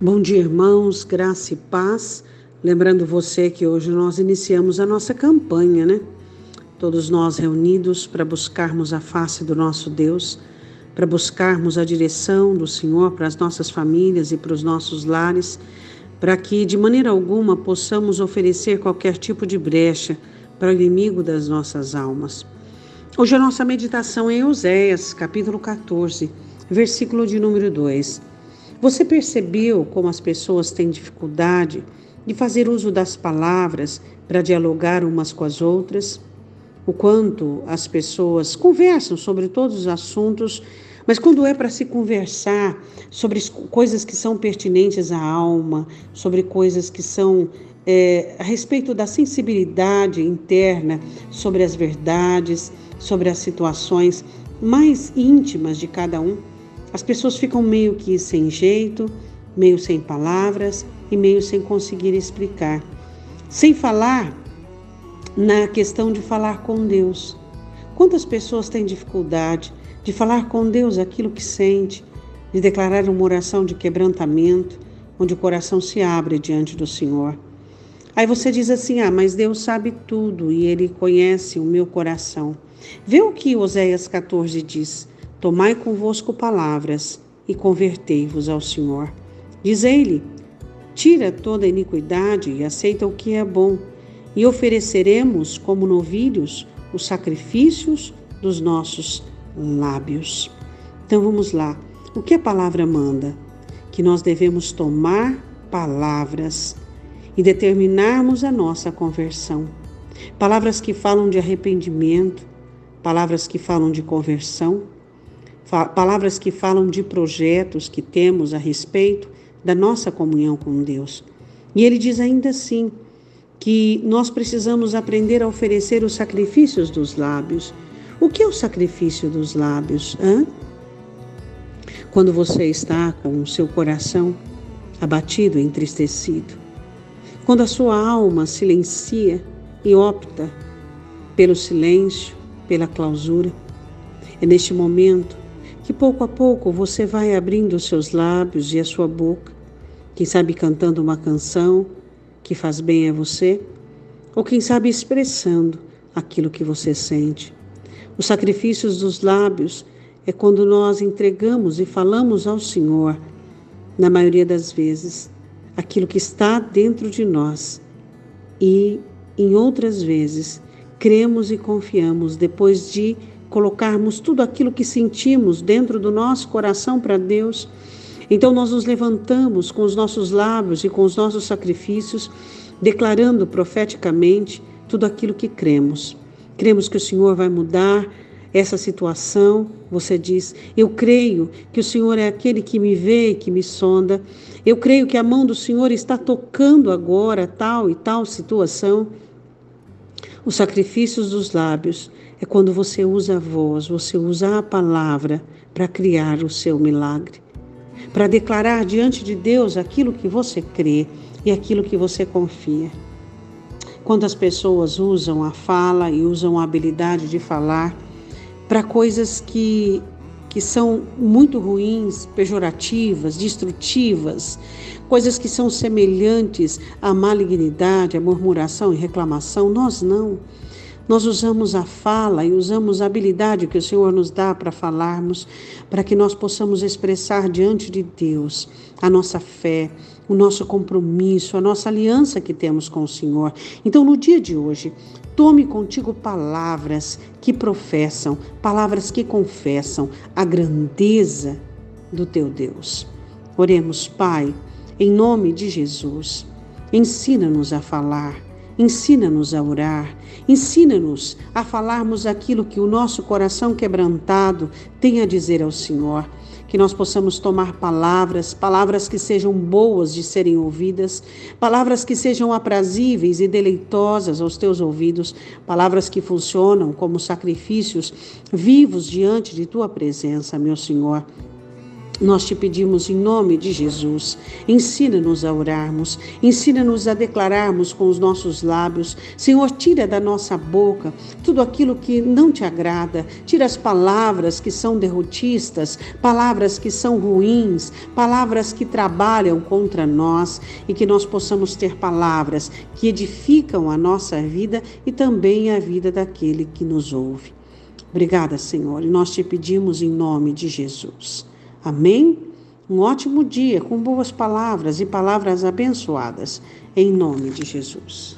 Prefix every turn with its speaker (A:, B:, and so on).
A: Bom dia, irmãos, graça e paz. Lembrando você que hoje nós iniciamos a nossa campanha, né? Todos nós reunidos para buscarmos a face do nosso Deus, para buscarmos a direção do Senhor para as nossas famílias e para os nossos lares, para que de maneira alguma possamos oferecer qualquer tipo de brecha para o inimigo das nossas almas. Hoje a nossa meditação é em Oséias, capítulo 14, versículo de número 2. Você percebeu como as pessoas têm dificuldade de fazer uso das palavras para dialogar umas com as outras? O quanto as pessoas conversam sobre todos os assuntos, mas quando é para se conversar sobre coisas que são pertinentes à alma, sobre coisas que são é, a respeito da sensibilidade interna, sobre as verdades, sobre as situações mais íntimas de cada um, as pessoas ficam meio que sem jeito, meio sem palavras e meio sem conseguir explicar. Sem falar na questão de falar com Deus. Quantas pessoas têm dificuldade de falar com Deus aquilo que sente, de declarar uma oração de quebrantamento, onde o coração se abre diante do Senhor. Aí você diz assim: Ah, mas Deus sabe tudo e Ele conhece o meu coração. Vê o que Oséias 14 diz. Tomai convosco palavras e convertei-vos ao Senhor. Diz ele: Tira toda a iniquidade e aceita o que é bom, e ofereceremos como novilhos os sacrifícios dos nossos lábios. Então vamos lá. O que a palavra manda? Que nós devemos tomar palavras e determinarmos a nossa conversão. Palavras que falam de arrependimento, palavras que falam de conversão palavras que falam de projetos que temos a respeito da nossa comunhão com Deus. E ele diz ainda assim que nós precisamos aprender a oferecer os sacrifícios dos lábios. O que é o sacrifício dos lábios? Hã? Quando você está com o seu coração abatido, entristecido, quando a sua alma silencia e opta pelo silêncio, pela clausura, é neste momento que pouco a pouco você vai abrindo os seus lábios e a sua boca, quem sabe cantando uma canção que faz bem a você, ou quem sabe expressando aquilo que você sente. Os sacrifícios dos lábios é quando nós entregamos e falamos ao Senhor, na maioria das vezes, aquilo que está dentro de nós. E, em outras vezes, cremos e confiamos depois de colocarmos tudo aquilo que sentimos dentro do nosso coração para Deus. Então nós nos levantamos com os nossos lábios e com os nossos sacrifícios, declarando profeticamente tudo aquilo que cremos. Cremos que o Senhor vai mudar essa situação. Você diz: Eu creio que o Senhor é aquele que me vê e que me sonda. Eu creio que a mão do Senhor está tocando agora tal e tal situação. Os sacrifícios dos lábios é quando você usa a voz, você usa a palavra para criar o seu milagre, para declarar diante de Deus aquilo que você crê e aquilo que você confia. Quantas pessoas usam a fala e usam a habilidade de falar para coisas que, que são muito ruins, pejorativas, destrutivas, coisas que são semelhantes à malignidade, à murmuração e reclamação? Nós não. Nós usamos a fala e usamos a habilidade que o Senhor nos dá para falarmos, para que nós possamos expressar diante de Deus a nossa fé, o nosso compromisso, a nossa aliança que temos com o Senhor. Então, no dia de hoje, tome contigo palavras que professam, palavras que confessam a grandeza do teu Deus. Oremos, Pai, em nome de Jesus. Ensina-nos a falar Ensina-nos a orar, ensina-nos a falarmos aquilo que o nosso coração quebrantado tem a dizer ao Senhor. Que nós possamos tomar palavras, palavras que sejam boas de serem ouvidas, palavras que sejam aprazíveis e deleitosas aos teus ouvidos, palavras que funcionam como sacrifícios vivos diante de tua presença, meu Senhor. Nós te pedimos em nome de Jesus, ensina-nos a orarmos, ensina-nos a declararmos com os nossos lábios. Senhor, tira da nossa boca tudo aquilo que não te agrada, tira as palavras que são derrotistas, palavras que são ruins, palavras que trabalham contra nós e que nós possamos ter palavras que edificam a nossa vida e também a vida daquele que nos ouve. Obrigada, Senhor, e nós te pedimos em nome de Jesus. Amém? Um ótimo dia com boas palavras e palavras abençoadas, em nome de Jesus.